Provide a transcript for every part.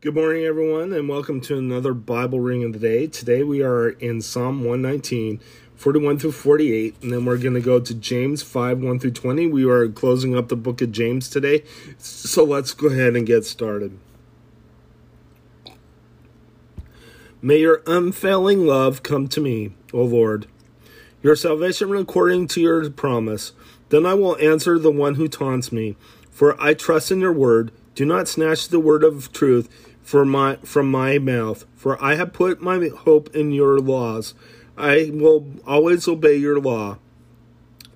Good morning, everyone, and welcome to another Bible Ring of the Day. Today we are in Psalm 119, 41 through 48, and then we're going to go to James 5, 1 through 20. We are closing up the book of James today, so let's go ahead and get started. May your unfailing love come to me, O Lord, your salvation according to your promise. Then I will answer the one who taunts me, for I trust in your word. Do not snatch the word of truth for my from my mouth, for I have put my hope in your laws. I will always obey your law.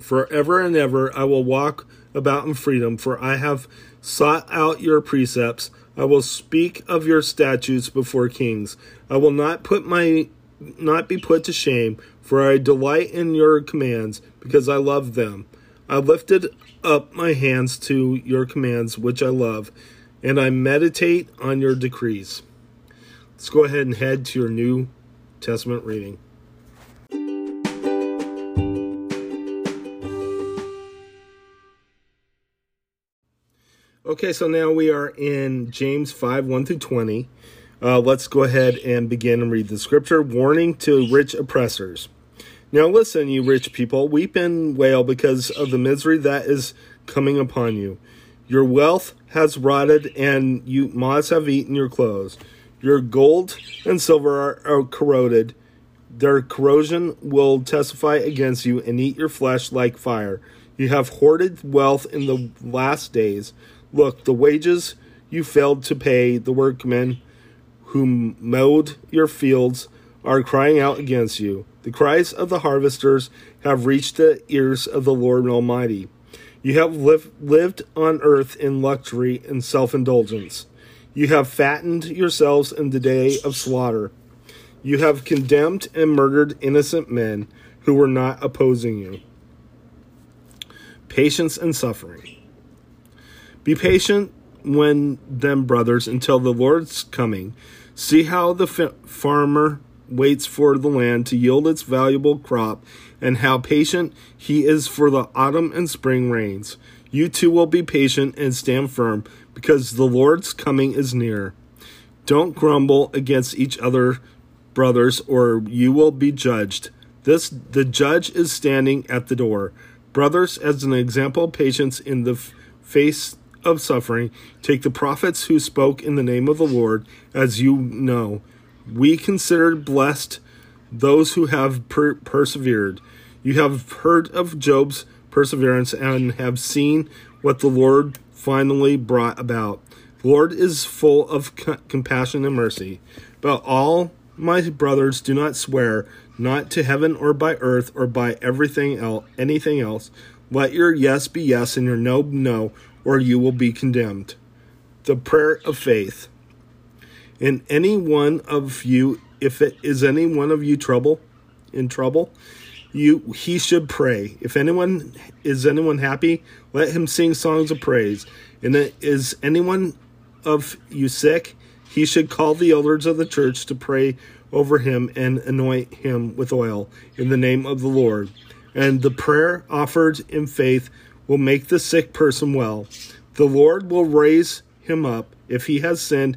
Forever and ever I will walk about in freedom, for I have sought out your precepts. I will speak of your statutes before kings. I will not put my not be put to shame, for I delight in your commands, because I love them. I lifted up my hands to your commands, which I love and I meditate on your decrees. Let's go ahead and head to your New Testament reading. Okay, so now we are in James 5 1 through 20. Uh, let's go ahead and begin and read the scripture. Warning to rich oppressors. Now listen, you rich people, weep and wail because of the misery that is coming upon you. Your wealth has rotted, and you moths have eaten your clothes. Your gold and silver are, are corroded. Their corrosion will testify against you and eat your flesh like fire. You have hoarded wealth in the last days. Look, the wages you failed to pay the workmen who mowed your fields are crying out against you. The cries of the harvesters have reached the ears of the Lord Almighty. You have liv- lived on earth in luxury and self indulgence. You have fattened yourselves in the day of slaughter. You have condemned and murdered innocent men who were not opposing you. Patience and suffering. Be patient when them brothers until the Lord's coming. See how the farmer waits for the land to yield its valuable crop and how patient he is for the autumn and spring rains. You too will be patient and stand firm, because the Lord's coming is near. Don't grumble against each other, brothers, or you will be judged. This the judge is standing at the door. Brothers, as an example of patience in the f- face of suffering, take the prophets who spoke in the name of the Lord, as you know. We consider blessed those who have per- persevered. You have heard of Job's perseverance and have seen what the Lord finally brought about. The Lord is full of compassion and mercy. But all my brothers do not swear, not to heaven or by earth or by everything else, anything else. Let your yes be yes and your no no, or you will be condemned. The prayer of faith. In any one of you, if it is any one of you trouble, in trouble, you he should pray. If anyone is anyone happy, let him sing songs of praise. And is anyone of you sick, he should call the elders of the church to pray over him and anoint him with oil in the name of the Lord. And the prayer offered in faith will make the sick person well. The Lord will raise him up. If he has sinned,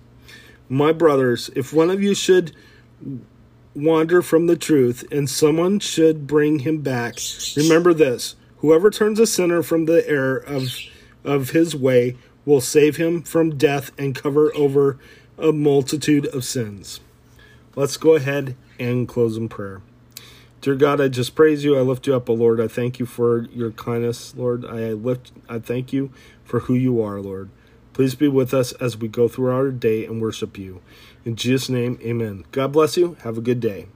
My brothers, if one of you should wander from the truth and someone should bring him back, remember this whoever turns a sinner from the error of, of his way will save him from death and cover over a multitude of sins. Let's go ahead and close in prayer. Dear God, I just praise you. I lift you up, O Lord. I thank you for your kindness, Lord. I lift I thank you for who you are, Lord. Please be with us as we go through our day and worship you. In Jesus' name, amen. God bless you. Have a good day.